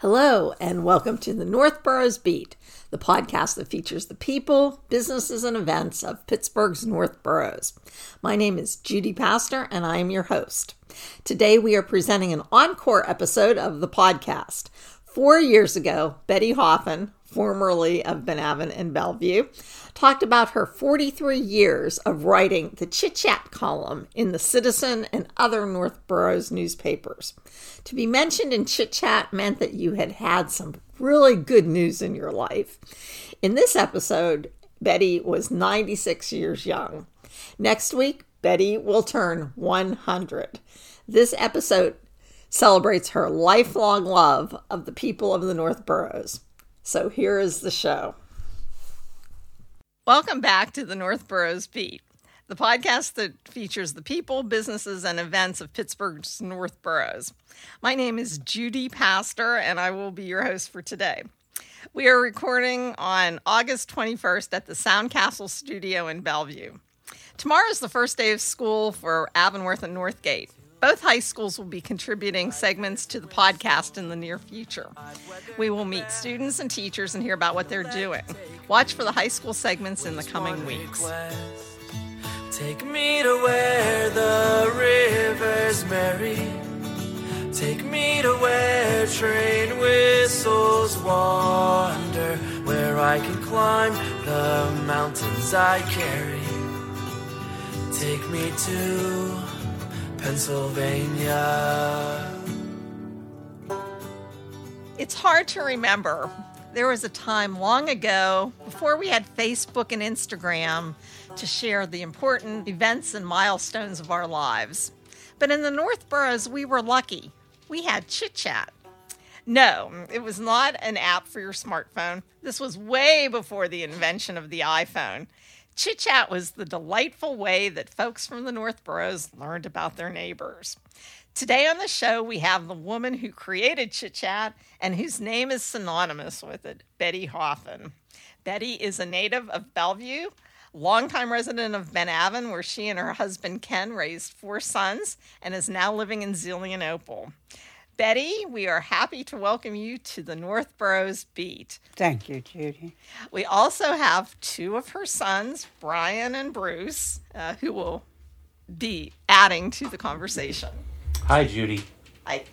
Hello, and welcome to the North Boroughs Beat, the podcast that features the people, businesses, and events of Pittsburgh's North Boroughs. My name is Judy Pastor, and I am your host. Today, we are presenting an encore episode of the podcast. Four years ago, Betty Haughin, formerly of Ben Avon and Bellevue, talked about her 43 years of writing the chit chat column in the Citizen and other North Boroughs newspapers. To be mentioned in chit chat meant that you had had some really good news in your life. In this episode, Betty was 96 years young. Next week, Betty will turn 100. This episode celebrates her lifelong love of the people of the North Boroughs. So here is the show. Welcome back to the North Boroughs Beat, the podcast that features the people, businesses, and events of Pittsburgh's North Boroughs. My name is Judy Pastor, and I will be your host for today. We are recording on August 21st at the Soundcastle Studio in Bellevue. Tomorrow is the first day of school for Avonworth and Northgate. Both high schools will be contributing segments to the podcast in the near future. We will meet students and teachers and hear about what they're doing. Watch for the high school segments in the coming weeks. Take me to where the river's merry. Take me to where train whistles wander, where I can climb the mountains I carry. Take me to Pennsylvania. It's hard to remember. There was a time long ago, before we had Facebook and Instagram, to share the important events and milestones of our lives. But in the North Boroughs, we were lucky. We had chit chat. No, it was not an app for your smartphone. This was way before the invention of the iPhone. Chit chat was the delightful way that folks from the North Boroughs learned about their neighbors. Today on the show, we have the woman who created Chit Chat and whose name is synonymous with it, Betty Haughin. Betty is a native of Bellevue, longtime resident of Ben Avon, where she and her husband Ken raised four sons, and is now living in Zelienople. Betty, we are happy to welcome you to the North Boroughs Beat. Thank you, Judy. We also have two of her sons, Brian and Bruce, uh, who will be adding to the conversation. Hi, Judy. Hi.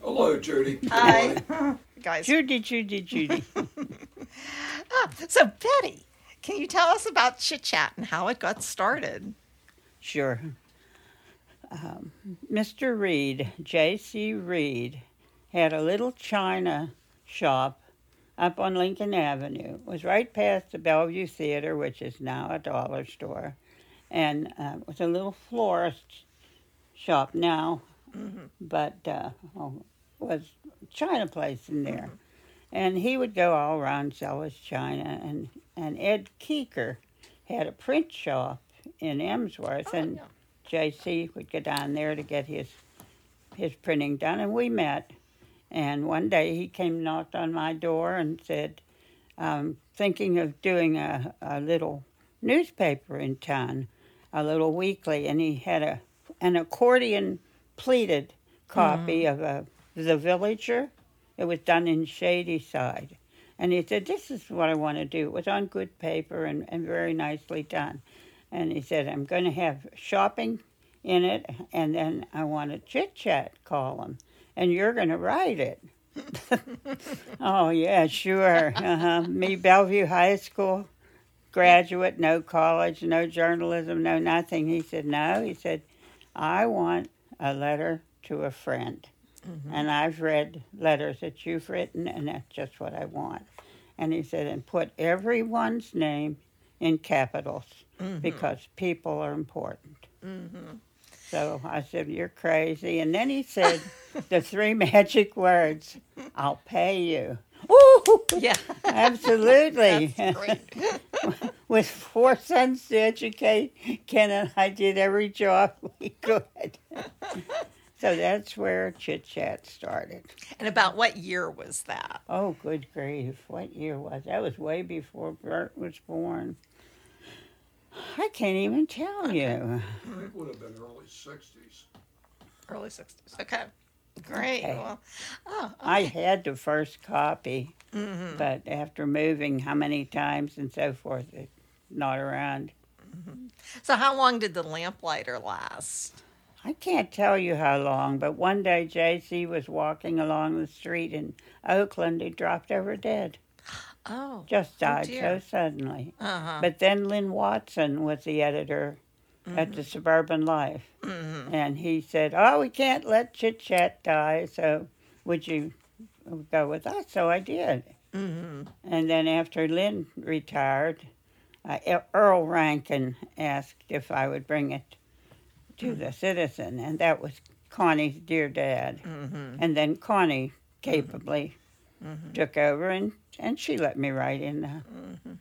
Hello, Judy. Hi. Guys. Judy, Judy, Judy. Ah, so, Betty, can you tell us about Chit Chat and how it got started? sure. Um, Mr. Reed, J.C. Reed, had a little china shop up on Lincoln Avenue. It was right past the Bellevue Theater, which is now a dollar store. And uh, it was a little florist shop now, but uh, oh, was china place in there. And he would go all around sell his china. And, and Ed Keeker had a print shop in Emsworth, Oh, and. JC would go down there to get his his printing done, and we met. And one day he came knocked on my door and said, um, thinking of doing a, a little newspaper in town, a little weekly, and he had a an accordion pleated copy of a, The Villager. It was done in Shady Side. And he said, This is what I want to do. It was on good paper and, and very nicely done. And he said, I'm going to have shopping in it, and then I want a chit chat column, and you're going to write it. oh, yeah, sure. Uh-huh. Me, Bellevue High School graduate, no college, no journalism, no nothing. He said, No. He said, I want a letter to a friend. And I've read letters that you've written, and that's just what I want. And he said, and put everyone's name in capitals Mm-hmm. because people are important. Mm-hmm. So I said, You're crazy. And then he said the three magic words I'll pay you. Ooh, Yeah. absolutely. With four sons to educate, Ken and I did every job we could. so that's where Chit Chat started. And about what year was that? Oh, good grief. What year was that? was way before Bert was born. I can't even tell you. It would have been early 60s. Early 60s. Okay. Great. Okay. Well, oh, I had the first copy, Mm-hmm. but after moving how many times and so forth, it's not around. so how long did the lamplighter last? I can't tell you how long, but one day JC was walking along the street in Oakland. He dropped over dead. Oh, Just died dear. so suddenly. uh-huh. But then Lynn Watson was the editor at the Suburban Life. And he said, Oh, we can't let Chit Chat die, so would you go with us? So I did. Mm-hmm. And then after Lynn retired, uh, Earl Rankin asked if I would bring it to the Citizen, and that was Connie's dear dad. Mm-hmm. And then Connie capably took over, and, and she let me write in the Mm-hmm.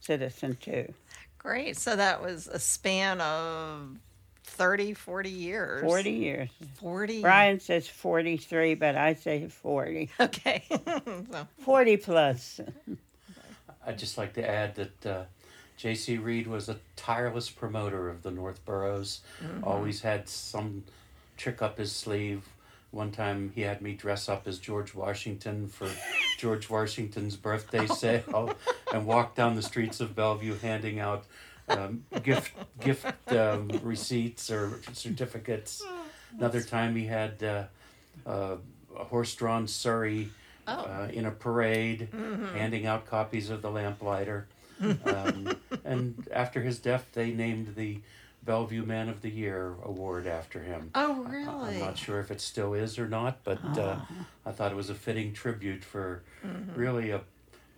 Citizen too. Great. So that was a span of 30, 40 years. 40 years. 40. Brian says 43, but I say 40. Okay. so, 40 plus. I'd just like to add that uh, J.C. Reed was a tireless promoter of the North Boroughs. Always had some trick up his sleeve. One time he had me dress up as George Washington for George Washington's birthday sale and walk down the streets of Bellevue handing out um, gift gift um, receipts or certificates. Another time he had uh, uh, a horse-drawn Surrey uh, in a parade, handing out copies of the Lamplighter. um, and after his death, they named the Bellevue Man of the Year award after him. oh, I- really? I'm not sure if it still is or not, but uh, ah. I thought it was a fitting tribute for mm-hmm. really a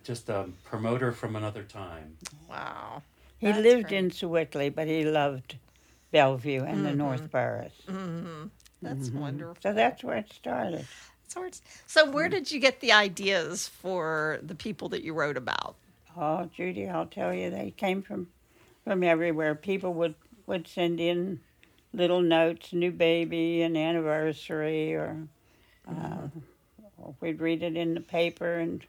just a promoter from another time. Wow. He That's lived great. in Sewickley, but he loved Bellevue and Mm-hmm. the North mm-hmm. Boroughs. Mm-hmm. That's wonderful. So that's where it started. So, so where did you get the ideas for the people that you wrote about? Oh, Judy, I'll tell you, they came from from everywhere. People would would send in little notes, new baby, an anniversary, or uh, or we'd read it in the paper, and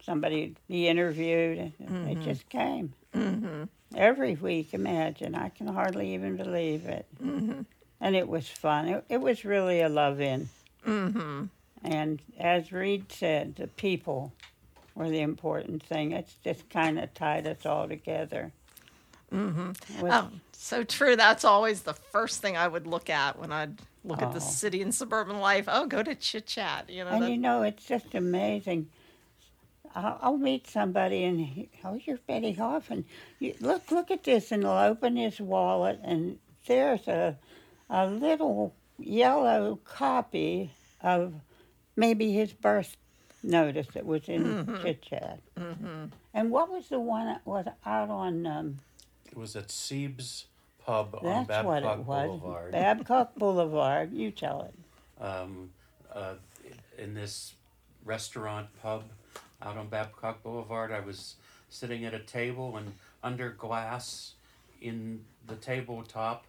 somebody would be interviewed, and it just came every week. Imagine, I can hardly even believe it, and it was fun. It, it was really a love in. Mm-hmm. And as Reed said, the people were the important thing. It's just kind of tied us all together. Mm-hmm. Oh, so true. That's always the first thing I would look at when I'd look at the Oh. city and suburban life. Oh, go to Chit Chat. You know, and that, you know, it's just amazing. I'll, I'll meet somebody and he, oh, you're Betty Haughin. You, look, look at this, and he'll open his wallet, and there's a a little yellow copy of maybe his birth notice that was in Chit Chat. Mm-hmm. And what was the one that was out on? Um, was at Siebes Pub on that's Babcock what it was. Boulevard. Babcock Boulevard. You tell it. um, uh, in this restaurant pub out on Babcock Boulevard. I was sitting at a table, and under glass in the tabletop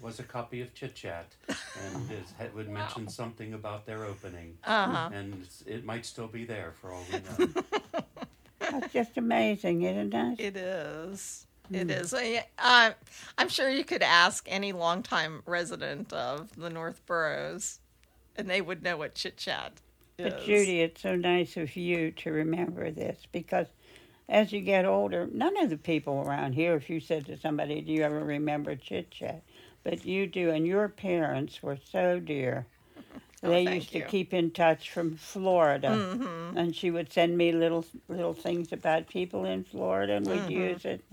was a copy of Chit Chat, and it had- would mention something about their opening, uh-huh. and it might still be there for all we know. That's just amazing, isn't it? It is. It is. Uh, I'm sure you could ask any longtime resident of the North Boroughs, and they would know what Chit Chat is. But Judy, it's so nice of you to remember this because as you get older, none of the people around here, if you said to somebody, Do you ever remember chit chat? But you do, and your parents were so dear. Oh, they used to you. keep in touch from Florida, Mm-hmm. and she would send me little little things about people in Florida, and Mm-hmm. we'd use it.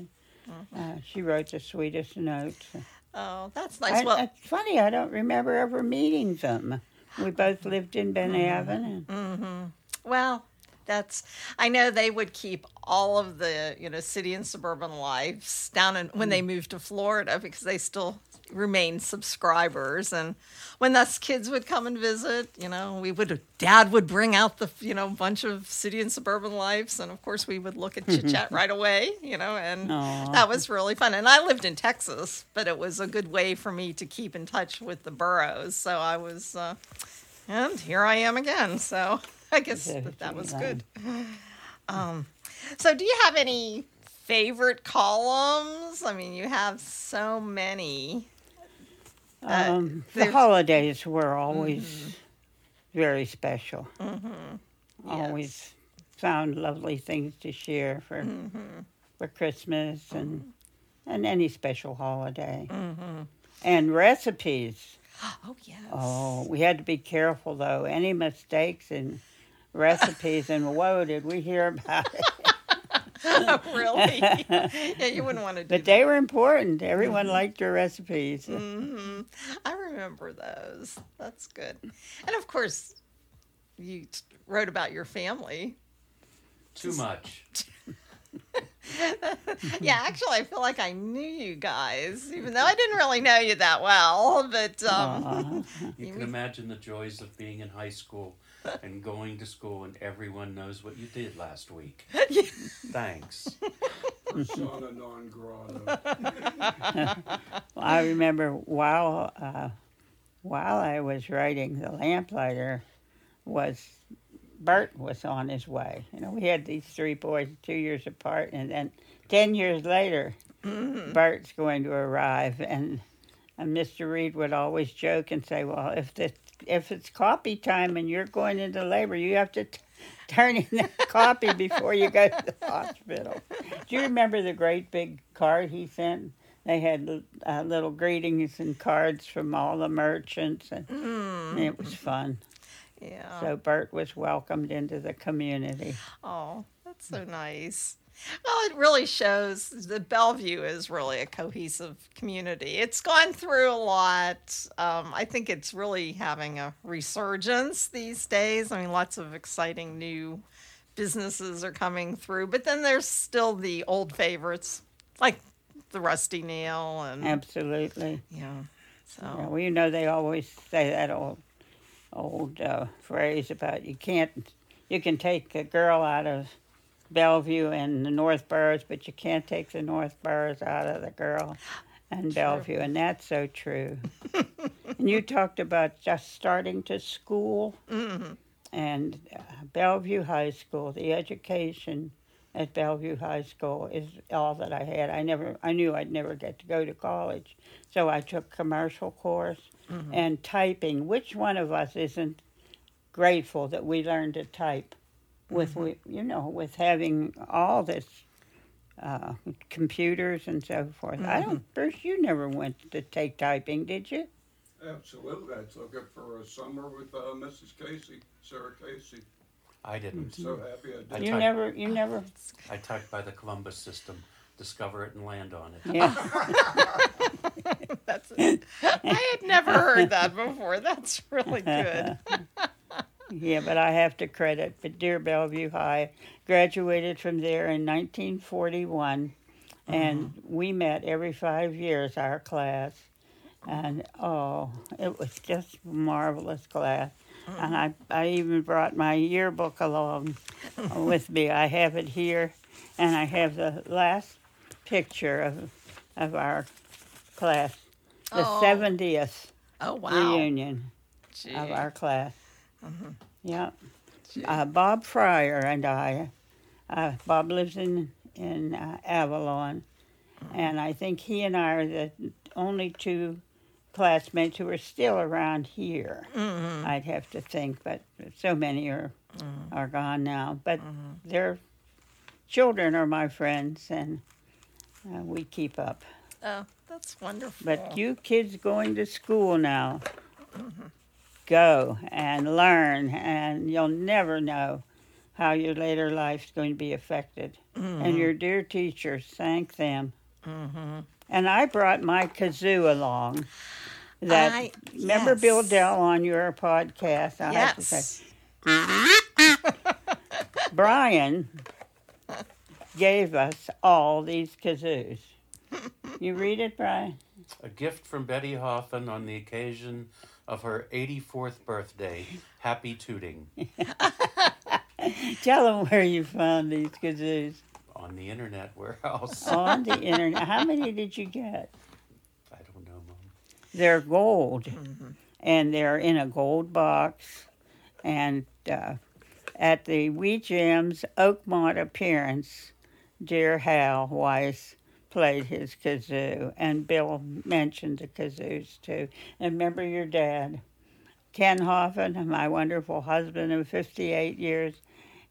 Uh, she wrote the sweetest notes. Oh, that's nice. I, well, it's funny, I don't remember ever meeting them. We both lived in Ben Mm-hmm. And Well, that's I know they would keep all of the, you know, city and suburban lives down in, when they moved to Florida because they still remain subscribers and when us kids would come and visit, you know, we would dad would bring out the, you know, bunch of city and suburban lives and of course we would look at chit chat right away, you know, and Aw. that was really fun. And I lived in Texas, but it was a good way for me to keep in touch with the boroughs. So I was uh and here I am again. So I guess that, that was good. Um, so do you have any favorite columns? I mean, you have so many. Uh, Um, the holidays were always mm-hmm. very special. Mm-hmm. Always found lovely things to share for mm-hmm. for Christmas and and any special holiday. And recipes. Oh yes. Oh, we had to be careful though. Any mistakes in recipes, and whoa, did we hear about it? really? yeah, you wouldn't want to do But they were important. Everyone liked your recipes. hmm I remember those. That's good. And of course, you wrote about your family. Too much. Yeah, actually, I feel like I knew you guys, even though I didn't really know you that well. But um, You can imagine the joys of being in high school and going to school and everyone knows what you did last week. Thanks. Persona non grata. I remember while uh, while I was writing the lamplighter was Bert was on his way. You know, we had these three boys two years apart, and then ten years later, Bert's going to arrive, and, and Mr. Reed would always joke and say, "Well, if the if it's coffee time and you're going into labor, you have to." T- Turn in the copy before you go to the hospital. Do you remember the great big card he sent? They had uh, little greetings and cards from all the merchants, and, and it was fun. yeah. So Bert was welcomed into the community. Oh, that's so nice. Well, it really shows that Bellevue is really a cohesive community. It's gone through a lot. Um, I think it's really having a resurgence these days. I mean, lots of exciting new businesses are coming through, but then there's still the old favorites like the Rusty Nail and Absolutely. yeah. So Yeah, well, you know they always say that old old uh, phrase about you can't you can take a girl out of Bellevue and the North Boroughs, but you can't take the North Boroughs out of the girl and Bellevue, and that's so true. and you talked about just starting to school and uh, Bellevue High School, the education at Bellevue High School is all that I had. I never, I knew I'd never get to go to college, so I took commercial course and typing. Which one of us isn't grateful that we learned to type? With you know, with having all this uh, computers and so forth. I don't, Bruce, you never went to take typing, did you? Absolutely. I took it for a summer with uh, Mrs. Casey, Sarah Casey. I didn't. So happy I I did. You typed- never, you never. I typed by the Columbus system. Discover it and land on it. Yeah. that's it. I had never heard that before. That's really good. Yeah, but I have to credit but Dear Bellevue High. Graduated from there in 1941, and mm-hmm. we met every five years, our class. And oh, it was just marvelous class. Mm. And I, I even brought my yearbook along with me. I have it here, and I have the last picture of, of our class, the Oh. 70th Oh wow. reunion Gee. of our class. Yeah. Uh, Bob Fryer and I, uh, Bob lives in, in uh, Avalon, and I think he and I are the only two classmates who are still around here. I'd have to think, but so many are, are gone now. But their children are my friends, and uh, we keep up. Oh, that's wonderful. But you kids going to school now, go and learn, and you'll never know how your later life's going to be affected. And mm-hmm. your dear teachers, thank them. Mm-hmm. And I brought my kazoo along. That I- remember Bill yes. Dell on your podcast? I have to say, yes. Brian gave us all these kazoos. You read it, Brian? A gift from Betty Haughin on the occasion of her 84th birthday. Happy tooting. Tell them where you found these kazoos. On the internet, warehouse. on the internet. How many did you get? I don't know, Mom. They're gold, and they're in a gold box. And uh, at the Wee Jams Oakmont appearance, dear Hal Weiss played his kazoo, and Bill mentioned the kazoos too. And remember your dad Ken Haughin, my wonderful husband of 58 years,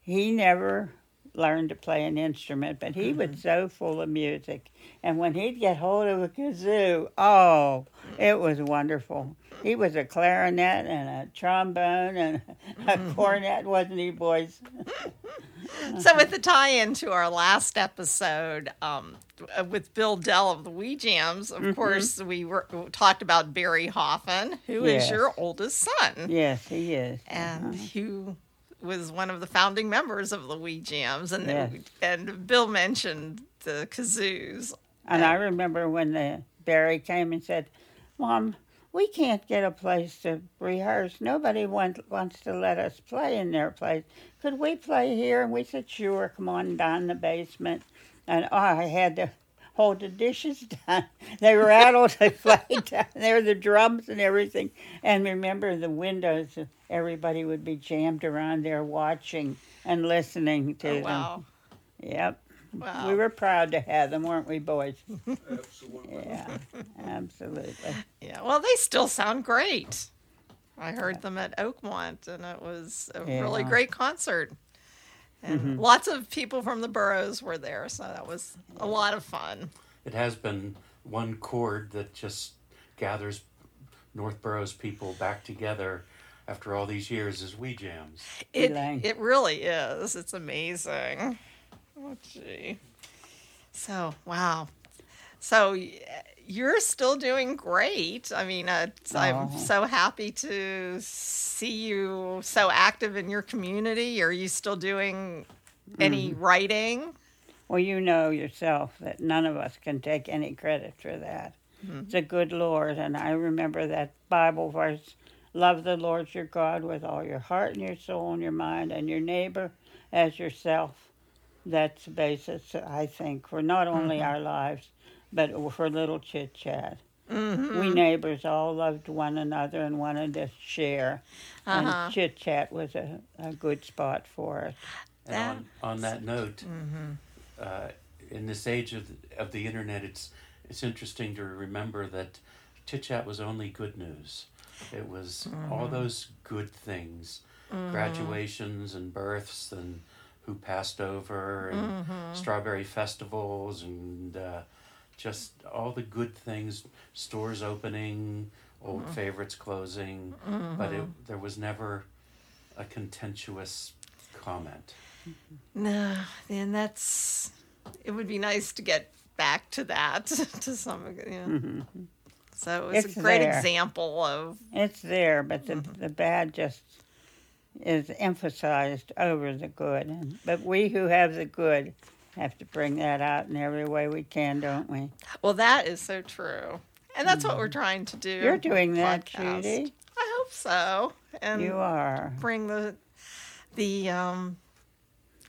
he never learned to play an instrument, but he was mm-hmm. so full of music. And when he'd get hold of a kazoo, oh, it was wonderful. He was a clarinet and a trombone and a mm-hmm. cornet, wasn't he, boys? So, with the tie in to our last episode um, with Bill Dell of the Wee Jams, of Mm-hmm. course, we were talked about Barry Haughin, who is Yes. your oldest son, Yes, he is. and who was one of the founding members of the Wee Jams. And, Yes. and Bill mentioned the kazoos. And I remember when the Barry came and said, "Mom, we can't get a place to rehearse. Nobody want, wants to let us play in their place. Could we play here?" And we said, "Sure. Come on down in the basement." And oh, I had to hold the dishes down. They rattled. They played down there, the drums and everything. And remember the windows. Everybody would be jammed around there watching and listening to Oh, them. wow. Yep. Wow. We were proud to have them, weren't we, boys? Absolutely. Yeah, absolutely. Yeah, well, they still sound great. I heard them at Oakmont, and it was a really great concert. And mm-hmm. lots of people from the boroughs were there, so that was a lot of fun. It has been one chord that just gathers Northborough's people back together after all these years is Wee Jams. It it really is. It's amazing. Oh, gee. So wow. So you're still doing great. I mean, uh, I'm Oh. so happy to see you so active in your community. Are you still doing any writing? Well, you know yourself that none of us can take any credit for that. It's a good Lord, and I remember that Bible verse love the Lord your God with all your heart and your soul and your mind, and your neighbor as yourself. That's the basis, I think, for not only mm-hmm. our lives, but for little chit chat. Mm-hmm. We neighbors all loved one another and wanted to share, Uh-huh. and chit chat was a, a good spot for us. And That- on, on that note, mm-hmm. uh, in this age of, of the internet, it's it's interesting to remember that Chit Chat was only good news. It was all those good things, graduations and births and who passed over and mm-hmm. strawberry festivals and uh, just all the good things, stores opening, old mm-hmm. favorites closing, but it, mm-hmm. there was never a contentious comment. No, and that's. It would be nice to get back to that to some. You know. So it's, It's a great there. example of It's there, but the the bad just is emphasized over the good. But we who have the good have to bring that out in every way we can, don't we? Well, that is so true. And that's what we're trying to do. You're doing that, podcast. Judy. I hope so. And You are. bring the the um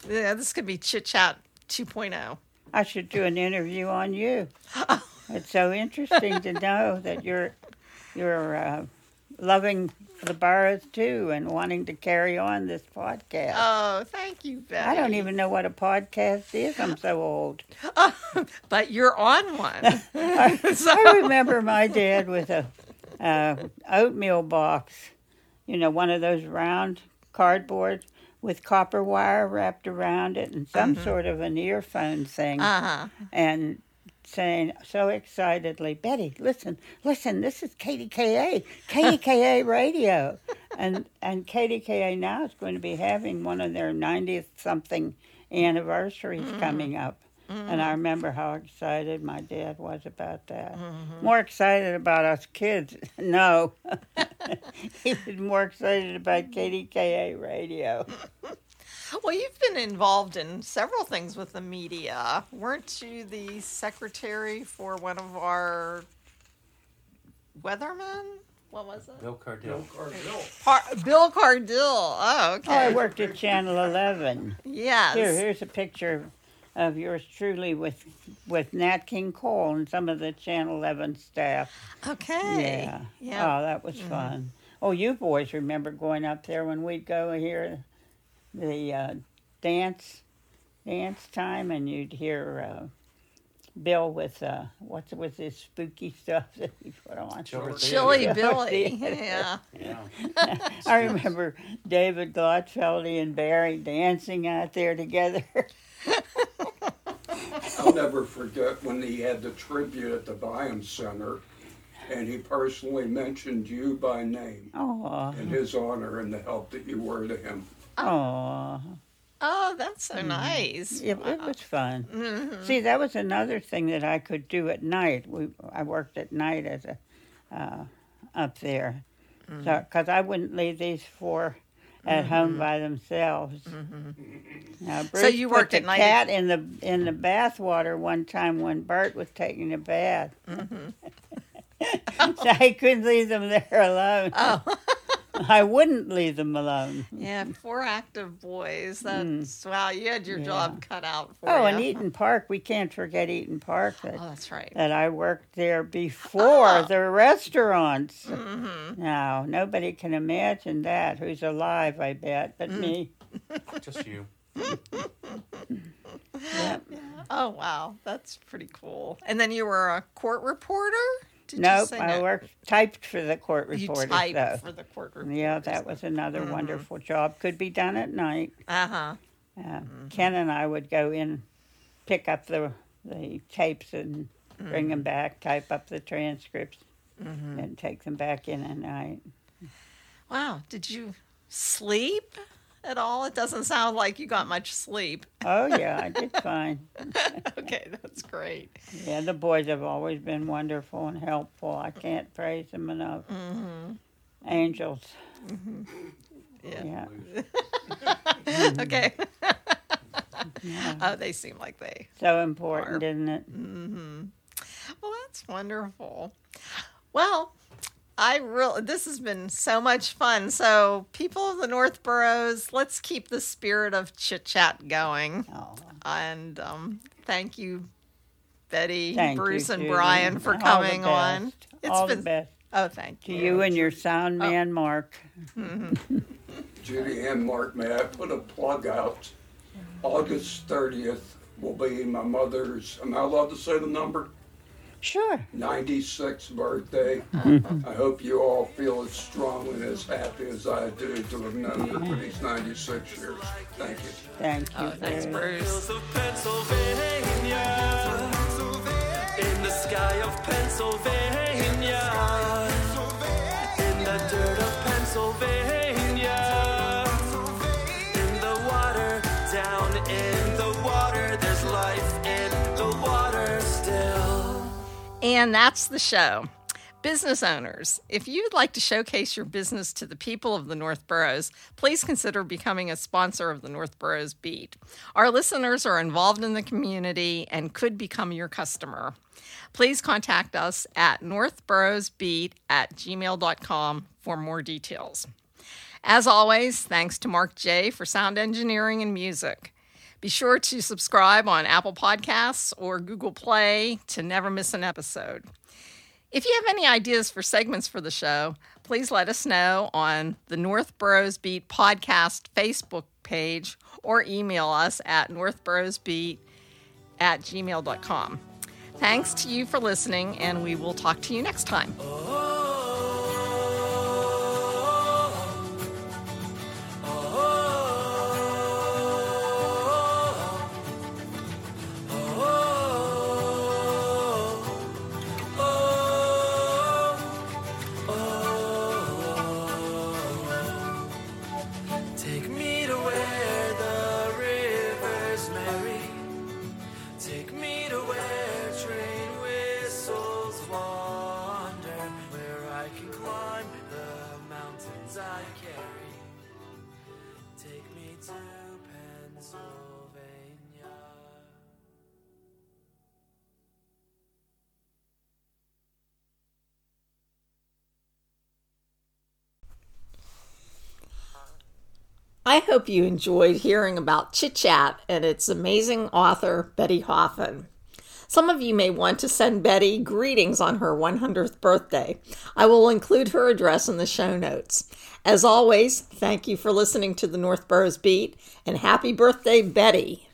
yeah, this could be chit chat oh. 2.0. I should do an interview on you. It's so interesting to know that you're you're uh, loving the boroughs too and wanting to carry on this podcast. Oh, thank you, Betty. I don't even know what a podcast is. I'm so old. But you're on one. I remember my dad with a uh, oatmeal box, you know, one of those round cardboard with copper wire wrapped around it and some sort of an earphone thing, Uh-huh. and saying so excitedly, Betty, listen, listen, this is KDKA, KDKA radio. and and KDKA now is going to be having one of their 90th something anniversaries mm-hmm. coming up. And I mm-hmm. remember how excited my dad was about that. Mm-hmm. More excited about us kids. No. he was more excited about KDKA radio. Well, you've been involved in several things with the media. Weren't you the secretary for one of our weathermen? What was it? Bill Cardille. Bill Cardille. Par- Bill Cardille. Oh, okay. Oh, I worked at Channel 11. yes. Here, here's a picture of yours truly with with Nat King Cole and some of the Channel 11 staff. Okay. Yeah. Yeah. Oh, that was mm. fun. Oh, you boys remember going up there when we'd go hear the uh, dance dance time and you'd hear uh, Bill with uh, what's with this spooky stuff that he put on. Chilbert Chilly Yeah. Billy. Yeah. Yeah. I remember David Gottsfeldy and Barry dancing out there together. I'll never forget when he had the tribute at the Byham Center, and he personally mentioned you by name Oh, in his honor and the help that you were to him. Oh, Oh, that's so mm-hmm. nice. it, it was fun. Mm-hmm. See, that was another thing that I could do at night. We, I worked at night as a uh, up there, mm. so because I wouldn't leave these four at home mm-hmm. by themselves. Now, So Bruce you put worked the at night- cat in the in the bath water one time when Bert was taking a bath. so I couldn't leave them there alone. Oh. I wouldn't leave them alone. Yeah, four active boys. That's wow. You had your job cut out for Oh, you. and Eaton Park, we can't forget Eaton Park. That, Oh, that's right. that I worked there before Oh. the restaurants. Mm-hmm. Now, nobody can imagine that. Who's alive, I bet, but Mm. me. Just you. Yep. Oh, wow. That's pretty cool. And then you were a court reporter. Did you Nope, I worked typed for the court You reporters, typed though. for the court reporter. Yeah, that was another Mm-hmm. wonderful job. Could be done at night. Uh huh. Uh, Mm-hmm. Ken and I would go in, pick up the the tapes and bring Mm-hmm. them back, type up the transcripts, and take them back in at night. Wow. Did you sleep at all? It doesn't sound like you got much sleep. Oh yeah, I did fine. okay, that's great. Yeah, the boys have always been wonderful and helpful. I can't praise them enough. Mm-hmm. Angels. Yeah. Yeah, Okay. oh, they seem like they. so important, Are. isn't it? Well, that's wonderful. Well, I really this has been so much fun. So, people of the North Boroughs, let's keep the spirit of chit chat going. Oh, And um, thank you, Betty, thank Bruce, you, and Judy. Brian for All the coming on. best. All the best Oh, thank to you. you and your sound Oh. man, Mark. Judy and Mark, may I put a plug out? August 30th will be my mother's, am I allowed to say the number? Sure. 96th birthday. Uh-huh. I hope you all feel as strong and as happy as I do to have known her for these 96 years. Thank you. Thank you. Oh, thanks, very- Bruce. Of Pennsylvania, in the sky of Pennsylvania, in the dirt of Pennsylvania, And that's the show. Business owners, if you'd like to showcase your business to the people of the North Boroughs, please consider becoming a sponsor of the North Boroughs Beat. Our listeners are involved in the community and could become your customer. Please contact us at northboroughsbeat at gmail.com for more details. As always, thanks to Mark J for sound engineering and music. Be sure to subscribe on Apple Podcasts or Google Play to never miss an episode. If you have any ideas for segments for the show, please let us know on the North Beat podcast Facebook page or email us at northboroughsbeat at gmail.com. Thanks to you for listening, and we will talk to you next time. Oh. I hope you enjoyed hearing about Chit Chat and its amazing author, Betty Haughin. Some of you may want to send Betty greetings on her 100th birthday. I will include her address in the show notes. As always, thank you for listening to the North Boroughs Beat and happy birthday, Betty.